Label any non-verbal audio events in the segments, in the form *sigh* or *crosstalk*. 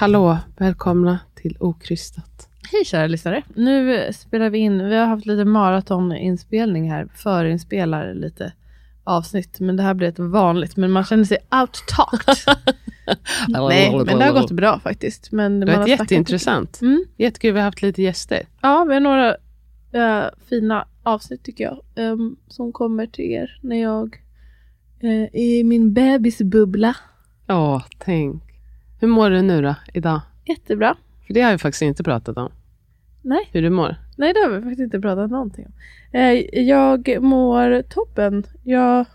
Hallå, välkomna till Okrystat. Hej kära lyssnare. Nu spelar vi in, vi har haft lite maratoninspelning här, förinspelar lite avsnitt, men det här blir ett vanligt, men man känner sig out-talked. *laughs* Nej, men det har gått bra faktiskt. Men Det har snackat jätteintressant. Mm. Jättekul, vi har haft lite gäster. Ja, vi har några eh, fina avsnitt tycker jag, ehm, som kommer till er när jag eh, är i min bebisbubbla. Ja, tänk. Hur mår du nu då, idag? Jättebra. För det har vi faktiskt inte pratat om. Nej. Hur du mår. Nej, det har vi faktiskt inte pratat någonting om. Eh, jag mår toppen. Jag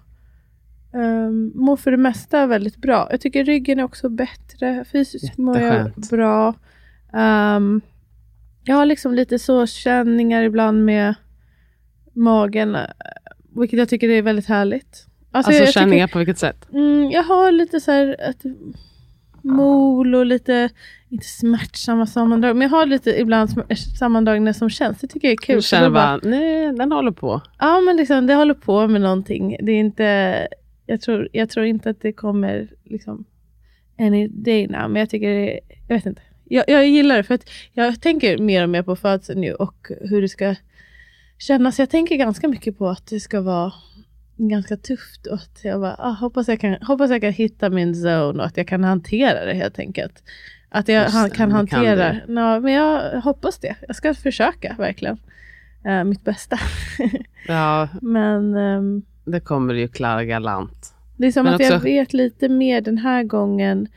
ehm, mår för det mesta väldigt bra. Jag tycker ryggen är också bättre. Fysiskt mår jag bra. Ehm, jag har liksom lite så känningar ibland med magen, eh, vilket jag tycker är väldigt härligt. Alltså, jag känningar på vilket sätt? Tycker, mm, jag har lite så här ett mol och lite, inte smärtsamma sammandrag, men jag har lite ibland sm- sammandragningar som känns. Det tycker jag är kul. Du känner bara- bara, nej, den håller på. Ja, men liksom, det håller på med någonting. Det är inte, jag, tror, jag tror inte att det kommer liksom any day now, men jag tycker det, jag vet inte. Jag, jag gillar det för att jag tänker mer och mer på födseln nu och hur det ska kännas. Jag tänker ganska mycket på att det ska vara ganska tufft och att jag bara, ah, hoppas, jag kan, hoppas jag kan hitta min zone och att jag kan hantera det helt enkelt. Att jag Just han, kan det kan hantera. du. Ja, men jag hoppas det. Jag ska försöka verkligen. Eh, mitt bästa. *laughs* Ja, Men ehm, det kommer ju klara galant. det är som Men att jag också- vet lite mer den här gången.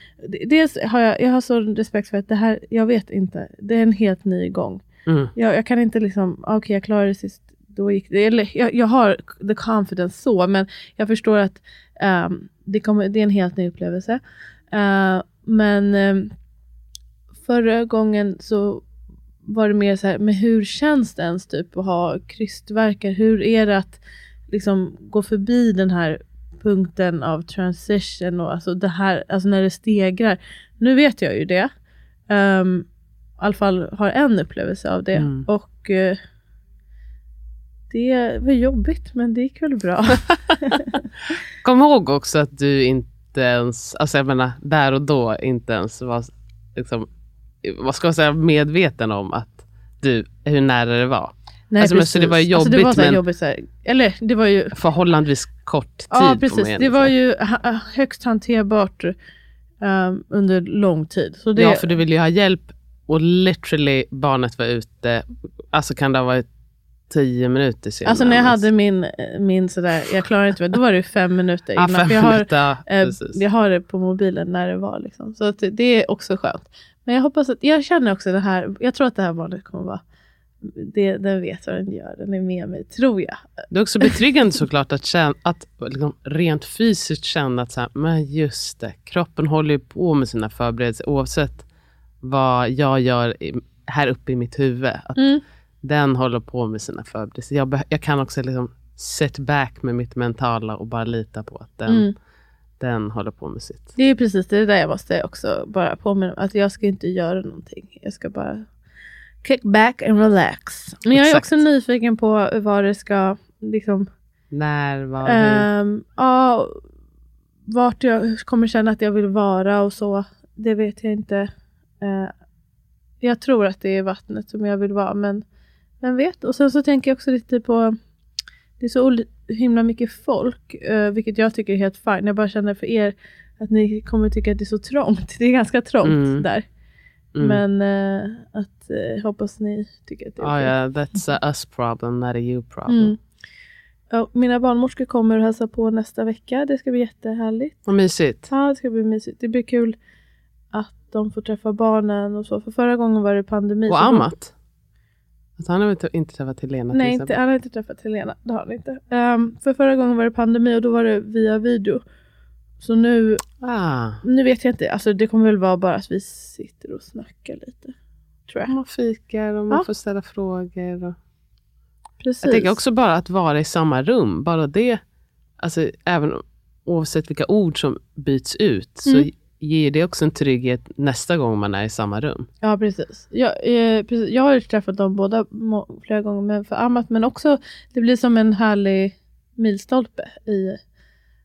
Dels har jag, jag har så respekt för att det här, jag vet inte. Det är en helt ny gång. Mm. Jag, jag kan inte liksom, ah, okej jag klarade det sist, då gick det. Eller, jag, jag har the confidence så, men jag förstår att ehm, det, kommer, det är en helt ny upplevelse. Eh, men ehm, förra gången så var det mer så här, men hur känns det ens typ att ha krystvärkar? Hur är det att liksom gå förbi den här punkten av transition och alltså det här, alltså när det stegrar. Nu vet jag ju det. Um, I alla fall har en upplevelse av det. Mm. Och eh, det var jobbigt men det gick väl bra. *laughs* Kom ihåg också att du inte ens, alltså jag menar där och då inte ens var liksom, vad ska jag säga, medveten om att du, hur nära det var. Nej, Alltså, men så det var ju Alltså, det var jobbigt, så men- jobbigt så här, eller det var ju Förhållandevis kort tid. Ja, precis. man Det var ju högst hanterbart ehm, under lång tid. Så det, Ja, för du ville ju ha hjälp och literally barnet var ute, alltså kan det ha varit tio minuter senare. alltså när jag hade min, min sådär, jag klarar inte det, då var det fem minuter ja, innan. fem för jag, har, minuter, ja, eh, jag har det på mobilen när det var. Liksom. Så att det är också skönt. Men jag hoppas att, jag känner också det här, jag tror att det här barnet kommer vara, det, den vet vad den gör, den är med mig, tror jag. Det är också betryggande såklart att, känna, att liksom rent fysiskt känna att så här, men just det, kroppen håller ju på med sina förberedelser oavsett vad jag gör i, här uppe i mitt huvud. Att Mm. Den håller på med sina förberedelser. Jag, jag kan också liksom set back med mitt mentala och bara lita på att den, Mm. den håller på med sitt. Det är precis det där jag måste också bara påminna om. Att jag ska inte göra någonting. Jag ska bara kick back and relax. Men jag är Exakt. också nyfiken på vad det ska, liksom, När, var, hur? Ehm, ja, vart jag kommer känna att jag vill vara och så, det vet jag inte. Eh, jag tror att det är vattnet som jag vill vara, men vem vet? Och sen så tänker jag också lite på, det är så himla mycket folk, eh, vilket jag tycker är helt fine. Jag bara känner för er att ni kommer tycka att det är så trångt. *laughs* Det är ganska trångt Mm. där. Mm. Men eh, att, eh, hoppas ni tycker att det är Ja, okej. ja, that's a us problem, not a you problem. Mm. Ja, mina barnmorskor kommer och hälsa på nästa vecka. Det ska bli jättehärligt. Vad mysigt. Ja, det ska bli mysigt. Det blir kul att de får träffa barnen och så. För förra gången var det pandemi. Och så Att han har väl inte träffat Helena Nej, inte, han har inte träffat Helena. Det har han inte. Ehm, för förra gången var det pandemi och då var det via video. Så nu, Ah, nu vet jag inte. Alltså det kommer väl vara bara att vi sitter och snackar lite. Tror jag. man fikar och man Ja. får ställa frågor. Och... Precis. Jag tänker också bara att vara i samma rum, bara det, alltså även oavsett vilka ord som byts ut, så Mm. Ger det också en trygghet nästa gång man är i samma rum. Ja, precis. Jag, eh, precis. jag har träffat dem båda må- flera gånger men för Amat, men också det blir som en härlig milstolpe i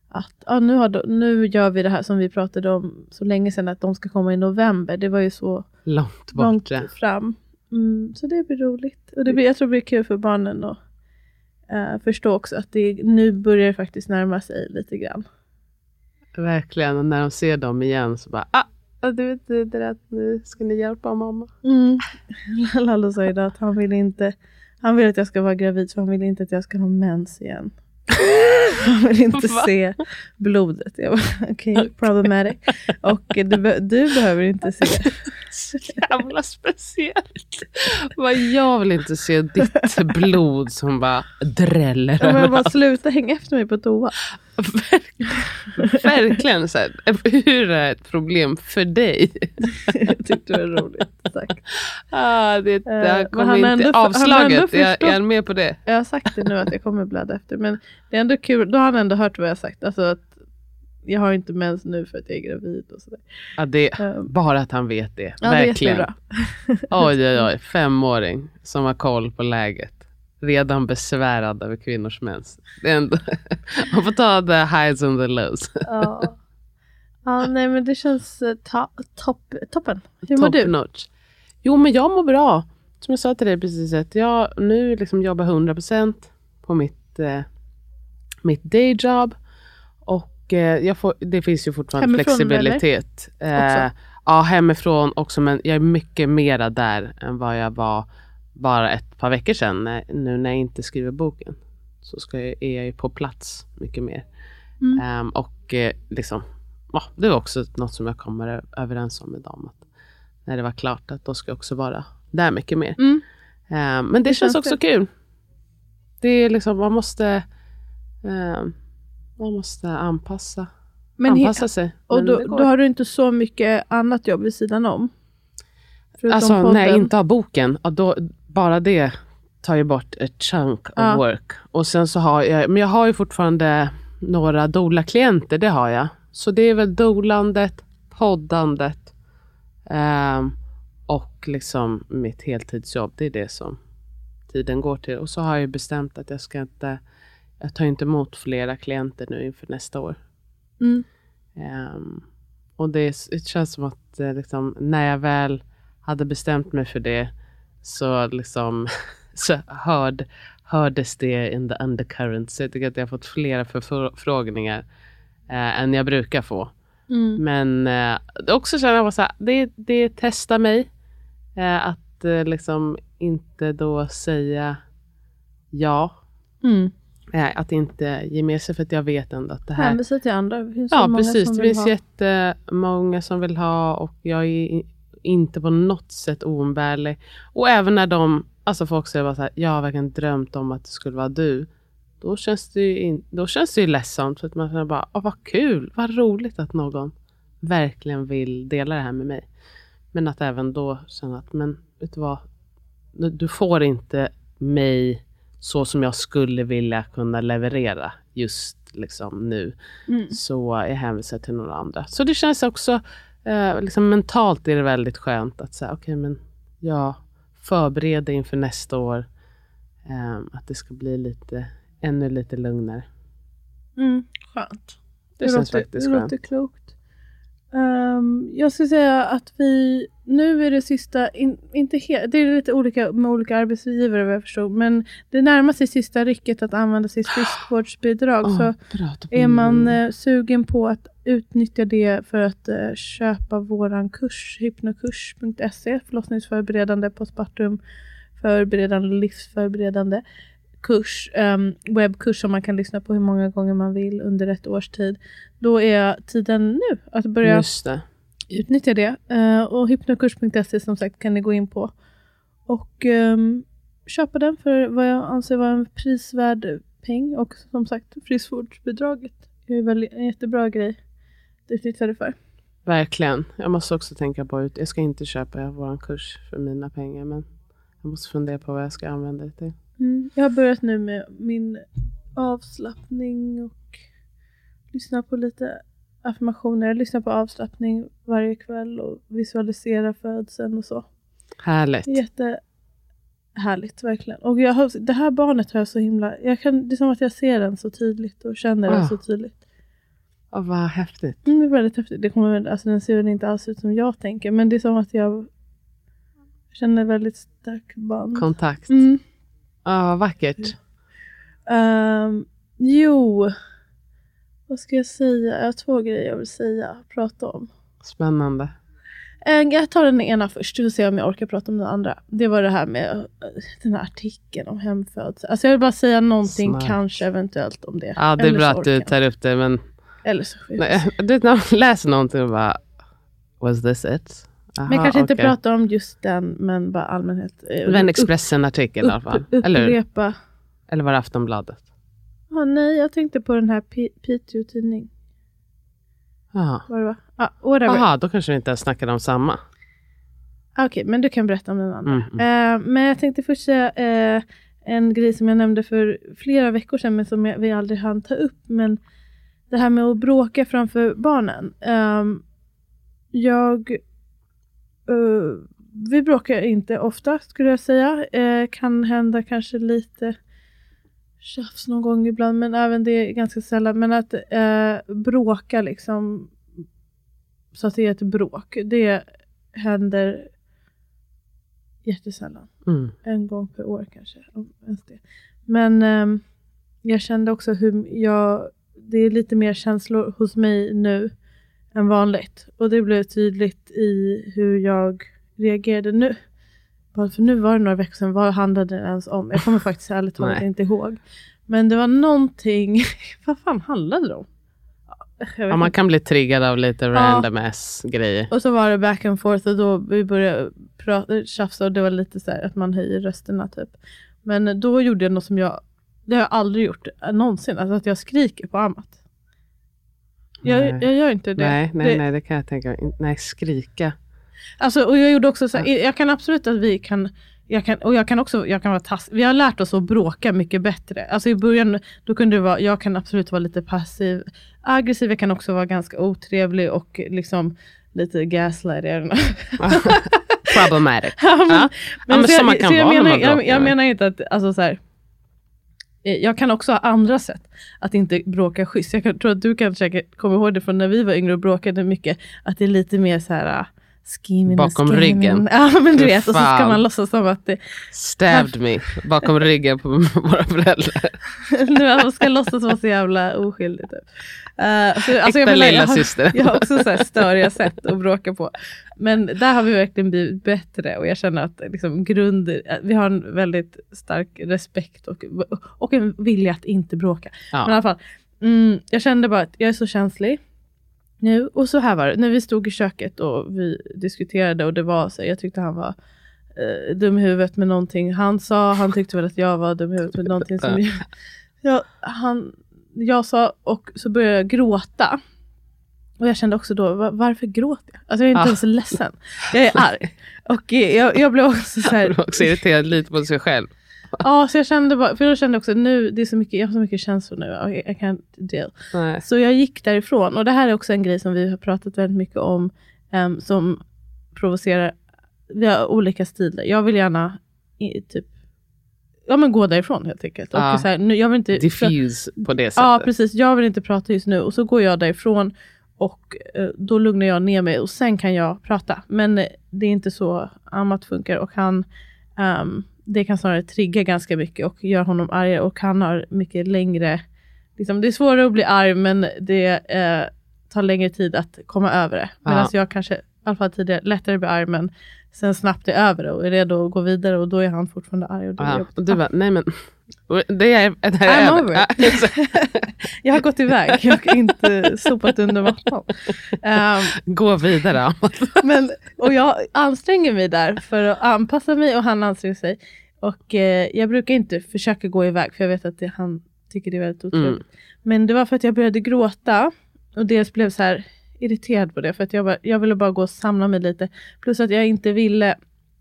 att ja, nu, har de, nu gör vi det här som vi pratade om så länge sedan, att de ska komma i november. Det var ju så Långt långt fram. Mm, så det blir roligt. Och det blir, jag tror det blir kul för barnen att eh, förstå också att det, nu börjar det faktiskt närma sig lite grann. Verkligen, och när de ser dem igen så bara, ah, du vet det där nu ska ni hjälpa mamma. Mm. *laughs* Lalo sa idag att han vill inte Han vill att jag ska vara gravid så han vill inte att jag ska ha mens igen. *laughs* Han vill inte Va? se blodet. Jag bara, okej, problematic. Och du, be- du behöver inte se. Så *laughs* jävla speciellt. Vad jag vill inte se ditt blod som bara dräller Ja, men bara sluta hänga efter mig på toa. Verk- Verkligen. Så här, hur är det ett problem för dig? Jag tyckte det var roligt sagt. Ah, det, det han har inte ändå- han avslaget. jag är med på det. Jag har sagt det nu att jag kommer blöda efter. Men det är ändå kul. Då har han ändå hört vad jag har sagt. Alltså jag har inte mens nu för att jag är gravid och sådär. Ja, det Eh, bara att han vet det. Ja, det är Verkligen. jättebra. *laughs* Oj, oj, oj. Femåring som har koll på läget. Redan besvärad över kvinnors mens. Det är ändå, *laughs* man får ta the highs and the lows. *laughs* Ja. ja, nej men det känns eh, ta, topp, toppen. Hur mår Top du? notch. Jo, men jag mår bra. Som jag sa till dig precis, att jag nu liksom jobbar 100% på mitt, eh, mitt dayjob. Och eh, jag får, det finns ju fortfarande Hemifrån, flexibilitet. Eh, ja, hemifrån också, men jag är mycket mera där än vad jag var bara ett par veckor sedan. Nu när jag inte skriver boken. Så ska jag, är jag ju på plats mycket mer. Mm. Ehm, och eh, liksom, ja, det var också något som jag kommer överens om med dem. Att när det var klart att då ska jag också vara där mycket mer. Mm. Ehm, men det Hur känns känns också kul. Det är liksom, man måste ehm, man måste anpassa, Men anpassa sig. och Men då, då har du inte så mycket annat jobb vid sidan om? Alltså när jag inte har boken, då, bara det tar ju bort a chunk of Ja. work. Och sen så har jag, men jag har ju fortfarande några doula-klienter, det har jag. Så det är väl dolandet, poddandet ehm, och liksom mitt heltidsjobb. Det är det som tiden går till. Och så har jag bestämt att jag ska inte, jag tar inte emot flera klienter nu inför nästa år. Mm. Ehm, och det, det känns som att eh, liksom, när jag väl hade bestämt mig för det så, liksom, *laughs* så hörd, hördes det in the undercurrent. Så jag tycker att jag har fått flera förfrågningar eh, än jag brukar få. Mm. Men eh, också känner jag här, det, det testar mig. Eh, att eh, liksom inte då säga ja. Mm. Eh, att inte ge med sig för att jag vet ändå att det här Hänvisa till andra. Det finns Ja, precis. Det finns ha. jättemånga som vill ha och jag är inte på något sätt oumbärlig. Och även när de, alltså folk säger bara så här, jag har verkligen drömt om att det skulle vara du. Då känns det ju, in, då känns det ju ledsamt för att man känner bara, åh vad kul, vad roligt att någon verkligen vill dela det här med mig. Men att även då känna att, men vet du vad, du får inte mig så som jag skulle vilja kunna leverera just liksom nu Mm. så jag hänvisar till några andra. Så det känns också, eh, liksom mentalt är det väldigt skönt att säga, okej men jag förbereder inför nästa år eh, att det ska bli lite ännu lite lugnare. Mm, skönt. Det, känns låter, faktiskt det skönt. låter klokt. Jag skulle säga att vi, nu är det sista, in, inte helt, det är lite olika med olika arbetsgivare vad jag förstod, men det närmar sig sista rycket att använda sitt friskvårdsbidrag. Åh, så då är man eh, sugen på att utnyttja det för att eh, köpa våran kurs, hypnokurs.se, förlossningsförberedande, postpartum förberedande, livsförberedande kurs, um, webbkurs som man kan lyssna på hur många gånger man vill under ett års tid. Då är tiden nu att börja. Utnyttja det. Eh, och hypnokurs.se som sagt kan ni gå in på. Och ehm, köpa den för vad jag anser vara en prisvärd peng. Och som sagt friskvårdsbidraget är väl en jättebra grej att utnyttja det för. Verkligen. Jag måste också tänka på att jag ska inte köpa vår kurs för mina pengar. Men jag måste fundera på vad jag ska använda det till. Mm. Jag har börjat nu med min avslappning och lyssna på lite affirmationer. Jag lyssnar på avslappning varje kväll och visualisera födseln och så. Härligt. Jättehärligt verkligen. Och jag har, det här barnet har jag så himla... Jag kan, det är som att jag ser den så tydligt och känner den Ah. så tydligt. Åh, vad häftigt. Mm, det är väldigt häftigt. Det kommer, alltså, den ser väl inte alls ut som jag tänker. Men det är som att jag känner väldigt stark band. Kontakt. Mm. Ja, vad vackert. Ehm, jo, vad ska jag säga? Jag har två grejer jag vill säga, prata om. Spännande. Eh, Jag tar den ena först, vi får se om jag orkar prata om den andra. Det var det här med eh, den här artikeln om hemfödsel. Alltså jag vill bara säga någonting Smart. kanske eventuellt om det. Ja, det är bra att du tar upp det. Men. Eller så nej, *laughs* du när man läser någonting och bara, was this it? Aha, Men kanske inte okej. prata om just den, men bara allmänhet. eh, Det var en upp- Expressen-artikel i alla fall. Eller? Upprepa. eller var det Aftonbladet? Ah, nej, jag tänkte på den här Pi- Piteå tidning. Jaha. Vad det var? Ah, whatever. Aha, då kanske vi inte snackade om samma. Ah, Okej, men du kan berätta om den andra. Mm, Eh, men jag tänkte först säga eh, en grej som jag nämnde för flera veckor sedan, men som jag, vi aldrig hann ta upp. Men det här med att bråka framför barnen. Ehm, jag... eh, vi bråkar inte ofta, skulle jag säga. Eh, kan hända kanske lite tjafs någon gång ibland, men även det är ganska sällan. Men att eh, bråka liksom, så att det är ett bråk, det händer jättesällan. Mm. En gång per år kanske. om ens det. Men ehm, jag kände också hur jag, det är lite mer känslor hos mig nu än vanligt. Och det blev tydligt i hur jag reagerade nu. För nu var det några veckor sedan, vad handlade det ens om? Jag kommer faktiskt ärligt talat inte ihåg. Men det var någonting, *laughs* vad fan handlade det om? Ja, man kan bli triggad av lite random ass grejer. och så var det back and forth och då vi började prata, tjafsa och det var lite så här att man höjer rösterna typ. Men då gjorde jag något som jag, det har jag aldrig gjort någonsin, alltså att jag skriker på Amat. Jag, jag gör inte det. Nej, nej, det nej, det kan jag tänka mig. Nej, skrika. Alltså, och jag gjorde också så här, jag kan absolut att vi kan, jag kan, och jag kan också, jag kan vara tass, vi har lärt oss att bråka mycket bättre. Alltså i början, då kunde det vara, jag kan absolut vara lite passiv, aggressiv, jag kan också vara ganska otrevlig och liksom lite gaslight. I don't know. *laughs* Problematic. Ja, men, Ja. Ja, men så som man jag, kan så jag, vara när menar, jag, jag menar inte att, alltså så här, eh, jag kan också ha andra sätt att inte bråka schysst. Jag kan, tror att du kan säkert komma ihåg det från när vi var yngre och bråkade mycket, att det är lite mer så här och Bakom scamming. ryggen. *laughs* Ja men du vet, och så ska man låtsas som att det, Stabbed me bakom ryggen på *laughs* våra föräldrar. *laughs* man ska låtsas vara så jävla oskyldig. Typ. Uh, så, alltså, Äkta menar, lilla jag, har, syster. jag har också så här störiga sätt att bråka på. Men där har vi verkligen blivit bättre och jag känner att liksom, grund, vi har en väldigt stark respekt och, och en vilja att inte bråka. Men i Ja. alla fall, mm, jag kände bara att jag är så känslig nu. Och så här var det, när vi stod i köket och vi diskuterade och det var så, jag tyckte han var eh, dum i huvudet med någonting han sa, han tyckte väl att jag var dum i huvudet med någonting som *laughs* jag, jag, han, jag sa och så började jag gråta. Och jag kände också då, va- varför gråter jag? Alltså jag är inte Ah. ens ledsen. Jag är arg. Och jag, jag blev också så här, *laughs* Jag blev också irriterad lite på sig själv. *laughs* Ja, så jag kände bara, för då kände jag också nu, det är så mycket, jag har så mycket känslor nu, kan inte deal. Nej. Så jag gick därifrån, och det här är också en grej som vi har pratat väldigt mycket om, em, som provocerar, vi har olika stilar. Jag vill gärna i, typ ja, men gå därifrån helt enkelt. Ja. Och så här, nu, jag vill inte, Diffuse på det sättet. Ja, precis. Jag vill inte prata just nu. Och så går jag därifrån och eh, då lugnar jag ner mig och sen kan jag prata. Men eh, det är inte så Amat funkar och han, ehm, det kan snarare trigga ganska mycket och göra honom argare och han har mycket längre, liksom, det är svårare att bli arg men det eh, tar längre tid att komma över det. Medan Ja. jag kanske, i alla fall tidigare, lättare blir arg men sen snabbt är över och är redo att gå vidare och då är han fortfarande arg. Och jobbigt. och du bara, nej men, det är, det här är I'm över. over. *laughs* Jag har gått iväg, jag har inte sopat under mattan. Ehm, Gå vidare. *laughs* Men, och jag anstränger mig där för att anpassa mig och han anstränger sig. Och eh, jag brukar inte försöka gå iväg för jag vet att det, han tycker det är väldigt otrevligt. Mm. Men det var för att jag började gråta och dels blev så här irriterad på det för att jag, bara, jag ville bara gå och samla mig lite. Plus att jag inte ville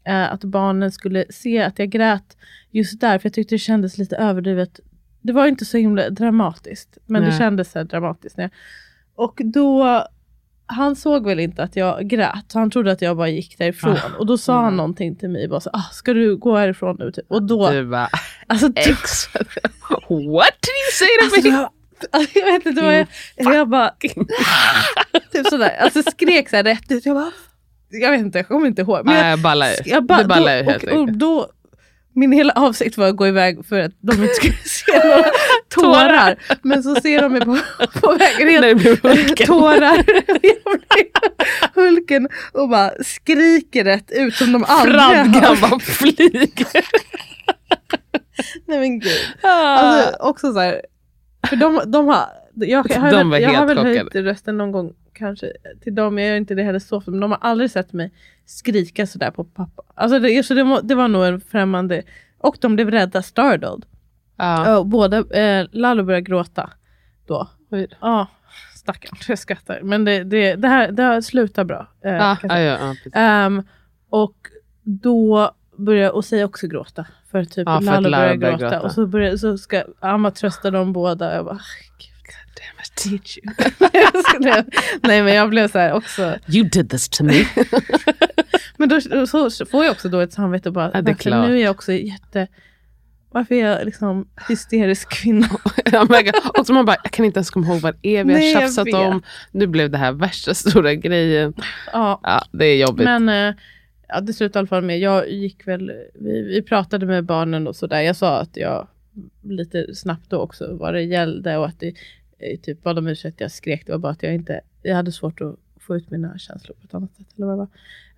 eh, att barnen skulle se att jag grät just där för jag tyckte det kändes lite överdrivet. Det var inte så himla dramatiskt men det Nej. kändes så dramatiskt. När jag, och då han såg väl inte att jag grät, han trodde att jag bara gick därifrån. Ah. Och då sa han Mm. någonting till mig, bara så, ah, ska du gå härifrån nu? Typ. Och då, Du bara, alltså, *laughs* då. *laughs* What did you say to alltså, me? Jag, *laughs* alltså, jag vet inte vad jag, jag bara, *laughs* typ sådär, alltså skrek så här rätt ut. Jag bara, jag vet inte, jag kommer inte ihåg. Men jag, jag ballar ju. jag bara, du ballar då, helt och, då, min hela avsikt var att gå iväg för att de inte skulle *laughs* se några tårar. Men så ser de mig på, på vägen Hulken. tårar. Hulken och bara skriker rätt ut som de aldrig Fradgan har. bara flyger. Nej men gud. Ah. Alltså, också så här, för de, de har, jag, jag, har, De väl- jag har väl höjt rösten någon gång kanske till dem, jag gör inte det heller så ofta, men de har aldrig sett mig skrika sådär på pappa. Alltså det, så det, må- det var nog en främmande, och de blev rädda, startled. Ja. Och båda, eh, Lalo började gråta då. Ja, stackarn, jag skrattar. Men det, det, det här det här slutar bra. eh, Ja, ja. Ehm, och då börjar och säga också gråta. För typ Ja, för att Lalo börjar gråta. gråta. Och så, börjar, så ska Amma trösta dem båda. Jag bara, "Ah, gud, teach you. *laughs* Nej, men jag blev så här också. You did this to me. *laughs* Men då så, får jag också då ett samvete och bara, Ja, det är klart. nu är jag också jätte, varför är jag liksom hysterisk kvinna? *laughs* Jag- och så man bara, jag kan inte ens komma ihåg vad det är vi har tjafsat om. Nu blev det här värsta stora grejen. Ja, Ja, det är jobbigt. Men eh, ja, det slutade i alla fall med, jag gick väl, vi, vi pratade med barnen och sådär. Jag sa att jag lite snabbt då också vad det gällde och att det eh, typ bad om ursäkt, jag skrek. Det var bara att jag inte, jag hade svårt att få ut mina känslor på ett annat sätt. Eller vad det var.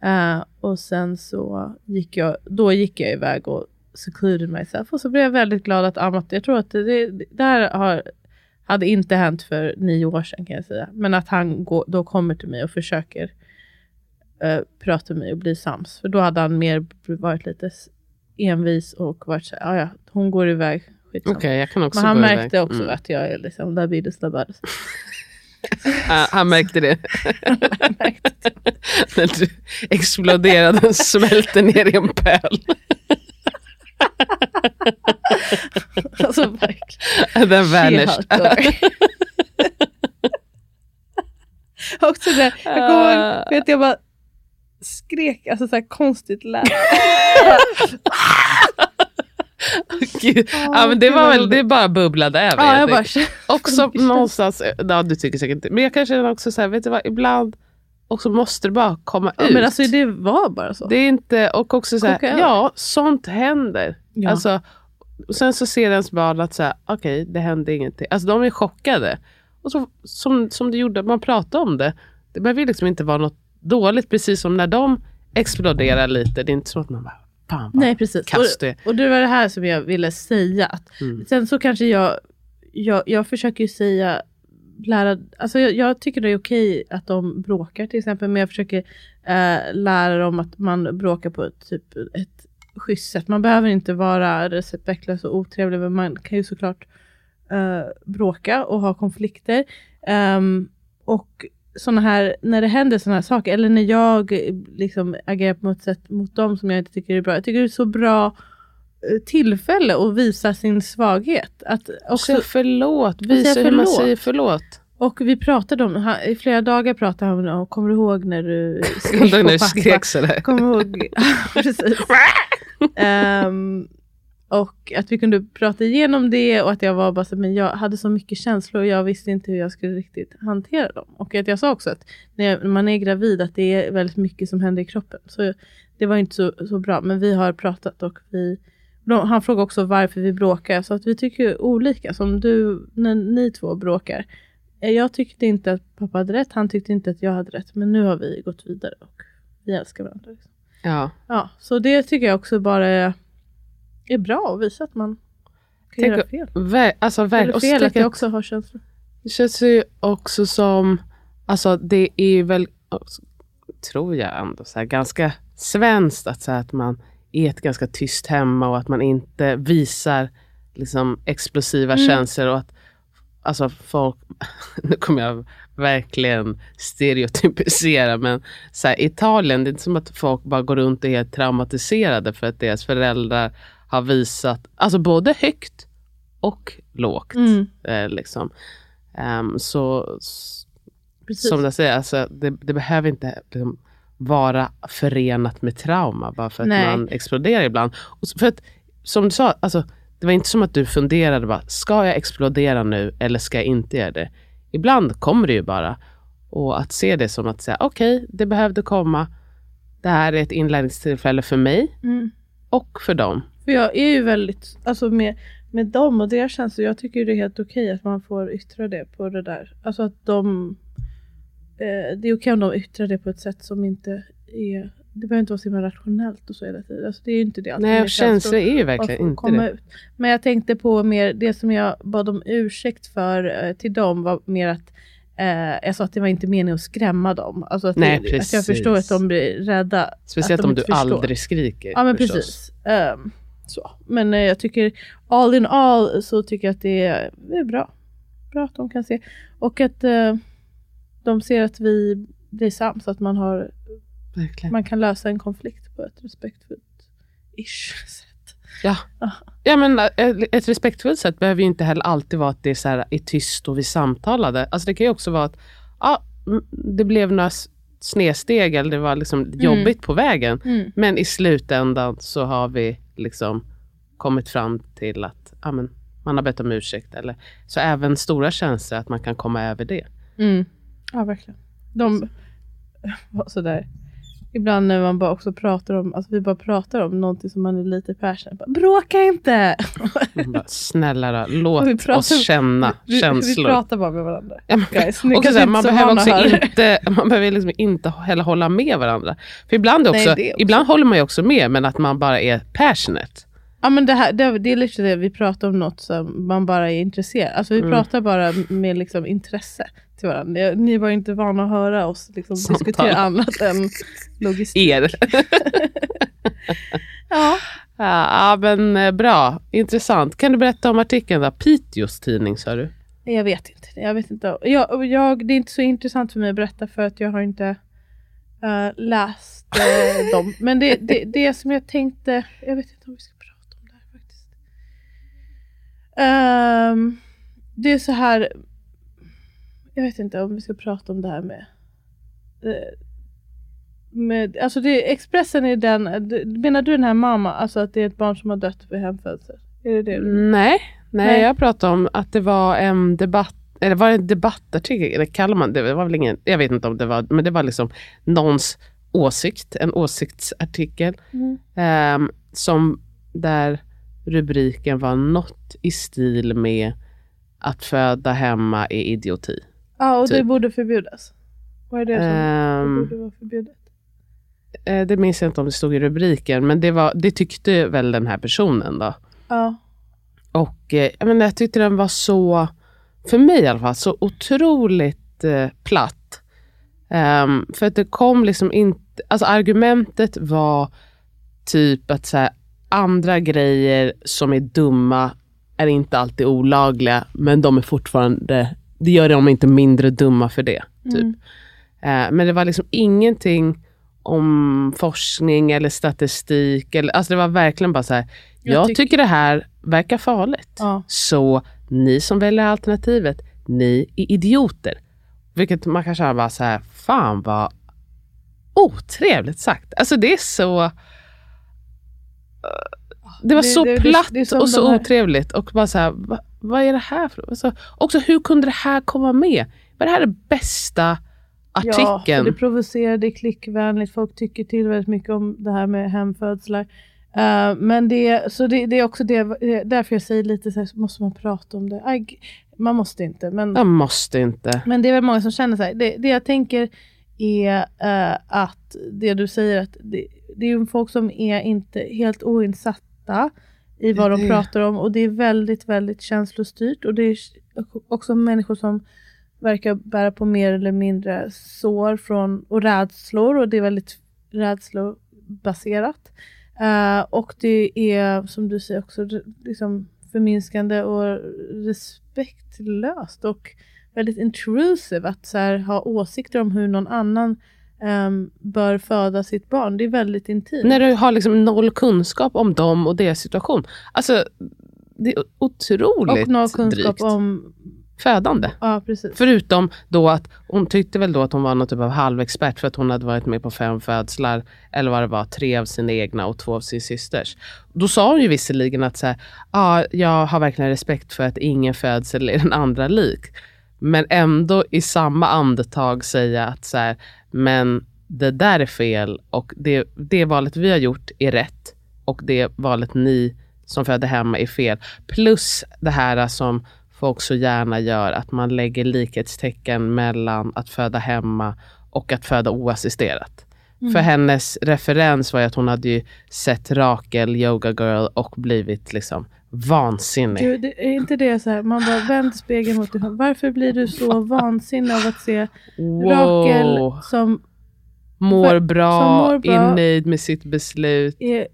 Uh, och sen så gick jag, då gick jag iväg och secluded myself och så blev jag väldigt glad att Amat, jag tror att det, det, det här har, hade inte hänt för nio år sedan kan jag säga. Men att han går, då kommer till mig och försöker eh, prata med mig och bli sams. För då hade han mer varit lite envis och varit så här, "Ah, ja, hon går iväg, skitsamma. Okej, jag kan också Men han märkte iväg. också Mm. att jag är liksom labides labades. *laughs* Ja, han märkte det. *laughs* När du exploderade och *laughs* smälte ner i en pöl. alltså verkligen. Den vanished. She-Hulk. också det, jag kommer ihåg, vet jag bara skrek, alltså så här konstigt lät. *laughs* Gud. Ja, men det var väl, det bara bubblade över. Ja, jag bara, också *laughs* någonstans, ja du tycker säkert inte, men jag kan känna också så här, vet du vad, ibland också måste det bara komma ja, ut. men alltså det var bara så. Det är inte, och också så här, ja, sånt händer. Ja. Alltså, och sen så ser ens barn att så här, okej, det hände ingenting. Alltså de är chockade. Och så, som, som det gjorde, man pratade om det. Det behöver liksom inte vara något dåligt, precis som när de exploderar lite. Det är inte så att man bara, fan vad Nej precis. kast det är. Och, och det var det här som jag ville säga. Att Mm. Sen så kanske jag, jag, jag försöker ju säga, lära, alltså jag, jag tycker det är okej att de bråkar till exempel, men jag försöker eh, lära dem att man bråkar på ett, typ, ett schysst sätt. Man behöver inte vara respektlös och otrevlig, men man kan ju såklart eh, bråka och ha konflikter. Ehm, och såna här, när det händer sådana här saker, eller när jag eh, liksom agerar på ett sätt mot dem som jag inte tycker är bra. Jag tycker det är så bra eh, tillfälle att visa sin svaghet. Att också, Säg förlåt, säga visa hur man säger förlåt. och vi pratade om, han- i flera dagar pratade han om, kommer du ihåg när du *laughs* skrek När du pappa? skrek sådär. Kommer ihåg, *laughs* precis. *laughs* Ehm, Och att vi kunde prata igenom det och att jag var bara så, men jag hade så mycket känslor och jag visste inte hur jag skulle riktigt hantera dem. Och att jag sa också att när man är gravid att det är väldigt mycket som händer i kroppen. Så det var inte så, så bra. Men vi har pratat och vi han frågade också varför vi bråkar. Så att vi tycker olika. Som du, när ni två bråkar. Eh, jag tyckte inte att pappa hade rätt. Han tyckte inte att jag hade rätt. Men nu har vi gått vidare och vi älskar varandra. Liksom. Ja. Ja, så det tycker jag också bara är, bra att visa att man kan Tänk, göra fel. Ver, alltså, ver, Eller fel att jag också har känslor. Det känns ju också som, alltså det är väl, tror jag ändå, så här, ganska svenskt att, så här, att man är ett ganska tyst hemma och att man inte visar liksom, explosiva Mm. känslor. Och att, alltså folk, *laughs* nu kommer jag verkligen stereotypisera, men så här, i Italien, det är inte som att folk bara går runt och är helt traumatiserade för att deras föräldrar har visat, alltså både högt och lågt. Mm, Eh, liksom. Ehm, så precis. som jag säger, alltså, det, det behöver inte liksom, vara förenat med trauma bara för att Nej. man exploderar ibland. Och för att, som du sa, alltså, det var inte som att du funderade bara, ska jag explodera nu eller ska jag inte göra det? Ibland kommer det ju bara. Och att se det som att säga, okej, det behövde komma. Det här är ett inlärningstillfälle för mig Mm. och för dem. För jag är ju väldigt, alltså med, med dem och deras känslor, jag tycker det är helt okej att man får yttra det på det där. Alltså att de, eh, det är okej om de yttrar det på ett sätt som inte är, det behöver inte vara så himla rationellt och så hela tiden. Alltså det är ju inte det Nej, känslor är ju verkligen inte komma det. Ut. Men jag tänkte på mer, det som jag bad om ursäkt för eh, till dem var mer att eh, jag sa att det var inte meningen att skrämma dem. Alltså att, Nej, det, att jag förstår att de blir rädda. Speciellt de om du förstår. aldrig skriker. Ja men förstås. precis. Ehm, så. Men eh, jag tycker all in all så tycker jag att det är, det är bra. Bra att de kan se. Och att eh, de ser att vi blir sams. Att man, har, Verkligen. man kan lösa en konflikt på ett respektfullt ish sätt. Ja. Ja. men eh, ett respektfullt sätt behöver ju inte heller alltid vara att det är, så här, är tyst och vi samtalade. Alltså det kan ju också vara att ja, mm, det blev några snedsteg eller det var liksom jobbigt på vägen. Mm. Men i slutändan så har vi liksom kommit fram till att ja, men, man har bett om ursäkt. Eller, så även stora känslor, att man kan komma över det. Mm. Ja verkligen. De *laughs* var sådär. Ibland när man bara också pratar om, alltså vi bara pratar om någonting som man är lite passionate bara, Bråka inte! Man bara, Snälla då, vi låt pratar- oss känna vi, vi känslor. pratar bara med varandra. Ja, men- Guys, Och så här, man behöver också här. inte, man behöver liksom inte heller hålla med varandra. För ibland, också, Nej, också. ibland håller man ju också med, men att man bara är passionate. Ja men det, här, det, det är lite det, vi pratar om något som man bara är intresserad Alltså vi Mm. pratar bara med liksom intresse till varandra. Ni- var inte vana att höra oss liksom Samtal. diskutera annat än logistik. Er. *laughs* Ja. Ja, men eh, bra. Intressant. Kan du berätta om artikeln då? Piteås tidning sa du? Jag vet inte. Jag vet inte. Jag, jag, det är inte så intressant för mig att berätta för att jag har inte eh, läst eh, dem. Men det, det, det som jag tänkte, jag vet inte om vi ska prata om det här faktiskt. Ehm, det är så här, jag vet inte om vi ska prata om det här med eh, med, alltså det, Expressen är den, menar du den här mamma, alltså att det är ett barn som har dött vid hemfödsel? Är det det? Nej, nej, Nej. jag pratade om att det var en debatt eller var det en debattartikel? Eller kallar man det? Det var väl ingen, jag vet inte om det var, men det var liksom någons åsikt, en åsiktsartikel. Mm. Ehm, som där rubriken var något i stil med att föda hemma är idioti. Ja, och det Typ. borde förbjudas. Vad är det som det borde vara förbjudet? eh, det minns jag inte om det stod i rubriken, men det, var, det tyckte väl den här personen då. Ja. Och eh, jag, menar, jag tyckte den var så, för mig i alla fall, så otroligt eh, platt. Ehm, för att det kom liksom inte, alltså argumentet var typ att så här, andra grejer som är dumma är inte alltid olagliga, men de är fortfarande, det gör dem inte mindre dumma för det. Typ. Mm. Eh, men det var liksom ingenting om forskning eller statistik. Eller, alltså det var verkligen bara så här, Jag jag, tyck- tycker det här verkar farligt. Ja. Så ni som väljer alternativet, ni är idioter. Vilket man kan känna bara så här, fan vad otrevligt sagt. Alltså det är så... Det var Det- så det- platt det och så här- otrevligt. Och bara så här, va, vad är det här för... Alltså, också hur kunde det här komma med? Var det här det bästa Ja, artikeln? det provocerar, det är klickvänligt, folk tycker till väldigt mycket om det här med hemfödslar. Eh, men det, så det, det är också det, det är därför jag säger lite så här, måste man prata om det? Aj, man måste inte, men, Jag måste inte. men det är väl många som känner så här. Det, det jag tänker är eh, att det du säger, att det, det är ju folk som är inte helt oinsatta i vad de det. pratar om och det är väldigt, väldigt känslostyrt och det är också människor som verkar bära på mer eller mindre sår från, och rädslor och det är väldigt rädslobaserat. Eh, och det är som du säger också liksom förminskande och respektlöst och väldigt intrusive att så här, ha åsikter om hur någon annan ehm, bör föda sitt barn. Det är väldigt intimt. När du har liksom noll kunskap om dem och deras situation. Alltså, det är otroligt och noll kunskap drygt. om... Födande. Ja, precis. Förutom då att hon tyckte väl då att hon var någon typ av halvexpert för att hon hade varit med på fem födslar, eller vad det var, tre av sina egna och två av sin systers. Då sa hon ju visserligen att så här, ah, jag har verkligen respekt för att ingen födsel är den andra lik. Men ändå i samma andetag säga att så här, men det där är fel och det, det valet vi har gjort är rätt och det valet ni som födde hemma är fel. Plus det här som folk så gärna gör, att man lägger likhetstecken mellan att föda hemma och att föda oassisterat. För hennes referens var ju att hon hade ju sett Rakel, Yoga Girl och blivit liksom vansinnig. Gud, det är inte det så här, man bara vänd spegeln mot dig. Varför blir du så vansinnig av att se Rakel Wow. som Mår bra, som mår bra. är nöjd med sitt beslut. är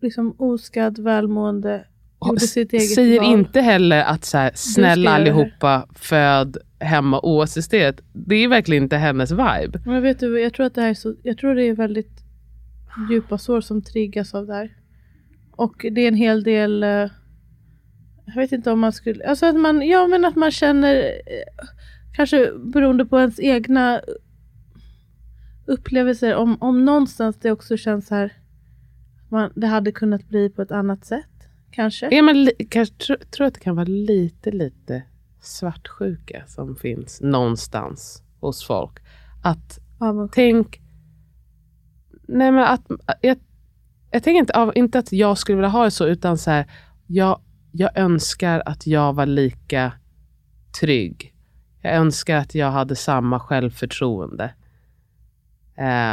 liksom oskadd, välmående, gjorde sitt eget Säger val. inte heller att så här, snälla allihopa, föd hemma oassisterat. Det är verkligen inte hennes vibe. Men vet du, jag tror att det här är så, jag tror det är väldigt djupa sår som triggas av det här. Och det är en hel del, eh, jag vet inte om man skulle, alltså att man, ja men att man känner, eh, kanske beroende på ens egna upplevelser, om, om någonstans det också känns så här, man, det hade kunnat bli på ett annat sätt, kanske. Man li- kanske tro, tror att det kan vara lite, lite svartsjuka som finns någonstans hos folk. Att Avundsjuka. tänk... Nej men att... Jag, jag tänker inte, av, inte att jag skulle vilja ha det så, utan så här, jag, jag önskar att jag var lika trygg. Jag önskar att jag hade samma självförtroende.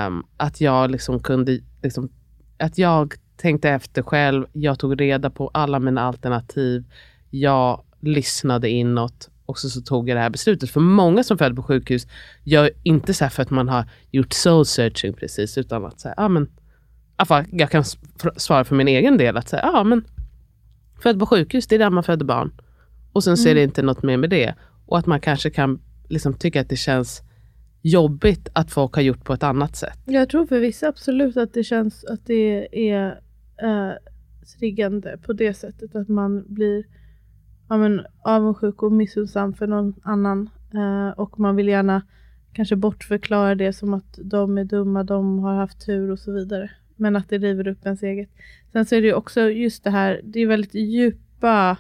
Um, att jag liksom kunde... Liksom, att jag tänkte efter själv. Jag tog reda på alla mina alternativ. Jag lyssnade inåt och så, så tog jag det här beslutet. För många som föder på sjukhus gör inte så här för att man har gjort soul searching precis, utan att säga, ah, men, ah, jag kan svara för min egen del, att säga, ah, men, född på sjukhus, det är där man föder barn. Och sen så är det inte något mer med det. Och att man kanske kan liksom tycka att det känns jobbigt att folk har gjort på ett annat sätt. Jag tror för vissa absolut att det känns att det är äh, triggande på det sättet att man blir ja, men, avundsjuk och missunnsam för någon annan eh, och man vill gärna kanske bortförklara det som att de är dumma, de har haft tur och så vidare. Men att det river upp ens eget. Sen så är det ju också just det här, det är väldigt djupa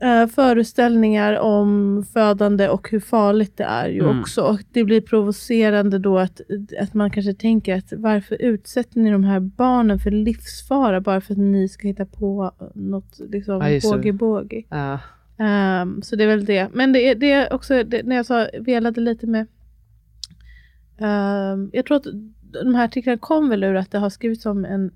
eh, föreställningar om födande och hur farligt det är ju Mm. också. Och det blir provocerande då att, att man kanske tänker att varför utsätter ni de här barnen för livsfara bara för att ni ska hitta på något liksom bågi-bågi. Ja. Ehm, så det är väl det. Men det är, det är också, det, när jag sa, velade lite med ehm, jag tror att de här artiklarna kom väl ur att det har skrivits om en,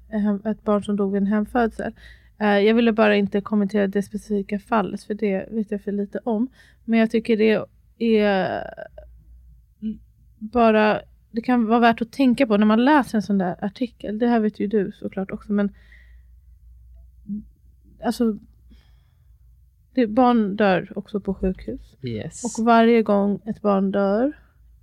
ett barn som dog vid en hemfödsel. Eh, jag ville bara inte kommentera det specifika fallet för det vet jag för lite om. Men jag tycker det är bara, det kan vara värt att tänka på när man läser en sån där artikel. Det här vet ju du såklart också men alltså det, barn dör också på sjukhus. Yes. Och varje gång ett barn dör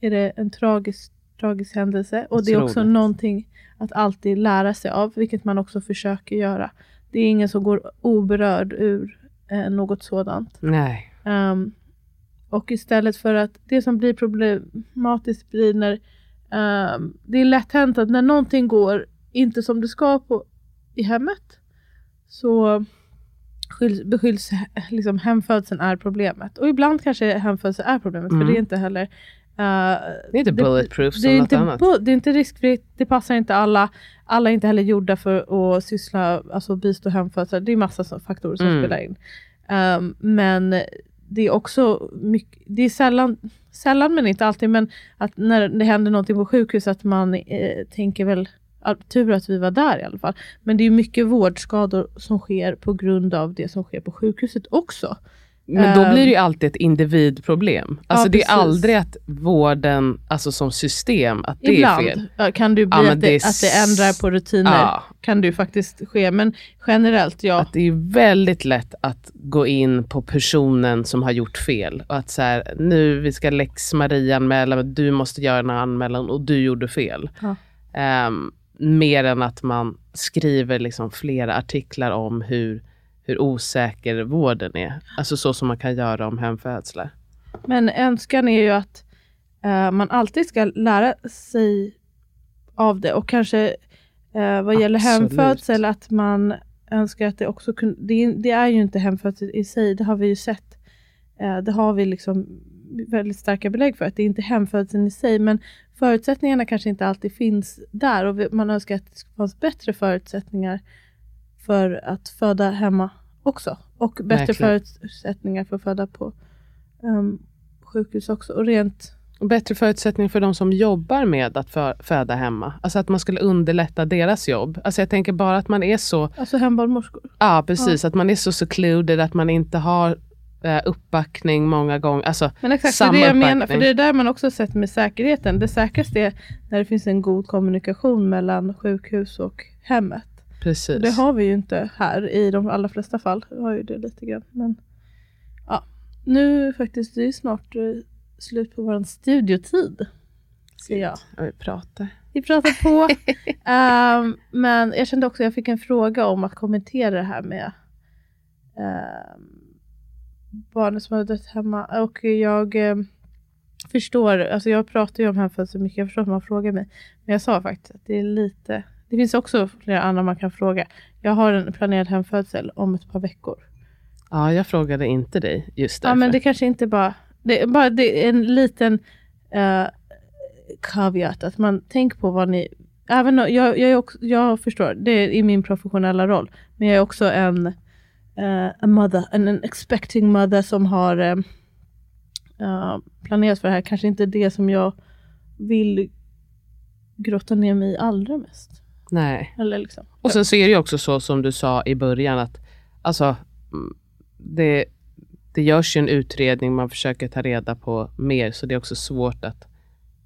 är det en tragisk, tragisk händelse. Och det är också någonting att alltid lära sig av, vilket man också försöker göra. Det är ingen som går oberörd ur eh, något sådant. Nej. Ehm, och istället för att det som blir problematiskt blir när ehm, det är lätt hänt att när någonting går inte som det ska på, i hemmet så skylls, beskylls liksom hemfödseln är problemet. Och ibland kanske hemfödsel är problemet, för Mm. det är inte heller... eh, Det är inte bulletproof det som är, något inte, annat. det är inte riskfritt, det passar inte alla. Alla är inte heller gjorda för att syssla, alltså bistå hemfödslar. Det är massa faktorer som Mm. spelar in. Um, men det är också mycket, det är sällan, sällan men inte alltid, men att när det händer någonting på sjukhus att man eh, tänker väl, tur att vi var där i alla fall. Men det är mycket vårdskador som sker på grund av det som sker på sjukhuset också. Men då Ehm. blir det ju alltid ett individproblem. Alltså det är precis. aldrig att vården, alltså som system, att det Ibland är fel. ja, kan det bli Ja, att, det att det ändrar på rutiner. Ja, Kan det faktiskt ske, men generellt ja. att det är väldigt lätt att gå in på personen som har gjort fel. Och att så här, nu vi ska lex Maria-anmäla, men du måste göra en anmälan och du gjorde fel. Ja. Ehm, mer än att man skriver liksom flera artiklar om hur, hur osäker vården är. Alltså så som man kan göra om hemfödslar. Men önskan är ju att eh, man alltid ska lära sig av det och kanske eh, vad gäller Absolut. hemfödsel att man önskar att det också kunde, det, det är ju inte hemfödsel i sig, det har vi ju sett. Eh, det har vi liksom väldigt starka belägg för att det är inte hemfödseln i sig, men förutsättningarna kanske inte alltid finns där och man önskar att det fanns bättre förutsättningar för att föda hemma också. Och bättre Verkligen. förutsättningar för att föda på um, sjukhus också. Och rent, Och bättre förutsättningar för de som jobbar med att fö- föda hemma. Alltså att man skulle underlätta deras jobb. Alltså jag tänker bara att man är så, alltså hembarnmorskor. ja precis, att man är så secluded, att man inte har eh, uppbackning många gånger. Alltså, Men exakt, Samma det jag menar. För det är där man också sett med säkerheten. Det säkraste är när det finns en god kommunikation mellan sjukhus och hemmet. Precis. Och det har vi ju inte här i de allra flesta fall. Vi har ju det lite grann. Men ja, nu faktiskt, det är ju snart eh, slut på vår studiotid. Ser jag. Ja, vi pratar. Vi pratar på. *laughs* Ehm, men jag kände också, jag fick en fråga om att kommentera det här med um, barnet som hade dött hemma. Och jag ehm, förstår, alltså jag pratar ju om hemfödsel mycket, jag förstår att man frågar mig. Men jag sa faktiskt att det är lite, det finns också flera andra man kan fråga. Jag har en planerad hemfödsel om ett par veckor. Ja, jag frågade inte dig just därför. Ja men det kanske inte bara, det är bara det är en liten uh, caveat att man tänker på vad ni, även jag, jag, är också, jag förstår, det är i min professionella roll, men jag är också en uh, a mother, en, en expecting mother som har uh, planerat för det här, kanske inte det som jag vill grotta ner mig i allra mest. Nej. Eller liksom. Och sen så är det ju också så som du sa i början att alltså, mm, det, det görs ju en utredning, man försöker ta reda på mer, så det är också svårt att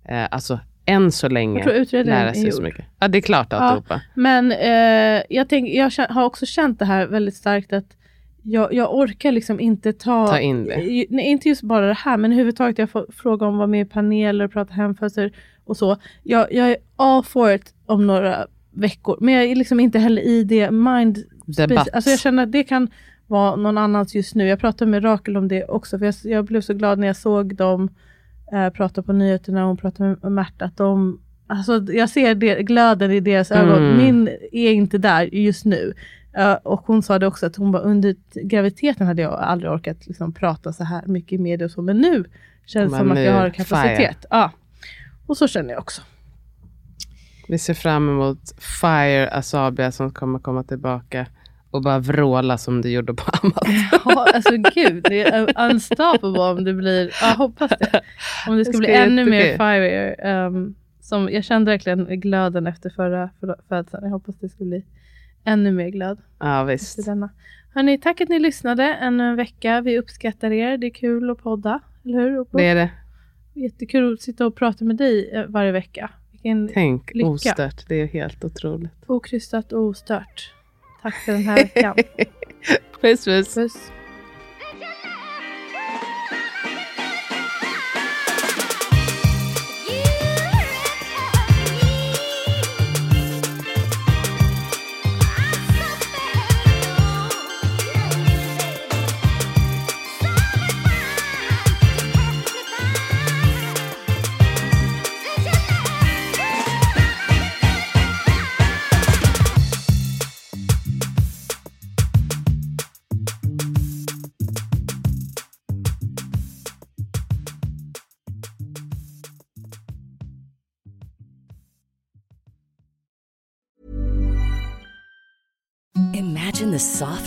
eh, alltså, än så länge Jag tror utredningen lära är sig så mycket. Ja, det är klart alltihopa. Men eh, jag, tänk, jag har också känt det här väldigt starkt att jag, jag orkar liksom inte ta, Ta in det. Nej, inte just bara det här, men överhuvudtaget jag får fråga om att vara med i paneler, prata hemfödsel och så. Jag, jag är all for it om några veckor, men jag är liksom inte heller i det mind Debatt. Alltså jag känner att det kan vara någon annans just nu. Jag pratade med Rakel om det också, för jag, jag blev så glad när jag såg dem eh, prata på nyheterna och hon pratade med Märta, att de Alltså, jag ser det, glöden i deras ögon. Mm. Min är inte där just nu. Eh, och hon sa det också att hon bara under graviditeten hade jag aldrig orkat liksom, prata så här mycket i media och så. Men nu känns det som att jag har kapacitet. Ja. Och så känner jag också. Vi ser fram emot Fire Asabia som kommer komma tillbaka och bara vråla som du gjorde på *laughs* Amazon. Ja, alltså gud, det är unstoppable om det blir, jag hoppas det. Om det ska Det bli ska ännu mer fire. ehm, som, jag kände verkligen glöden efter förra för- födseln. Jag hoppas det ska bli ännu mer glöd Ja, visst. Hörni, tack att ni lyssnade ännu en vecka. Vi uppskattar er. Det är kul att podda, eller hur? Det är det. Jättekul att sitta och prata med dig eh, varje vecka. Vilken Tänk, Lycka. ostört. Det är helt otroligt. okrystat och ostört. Tack för den här veckan. *laughs* Puss, puss. Puss.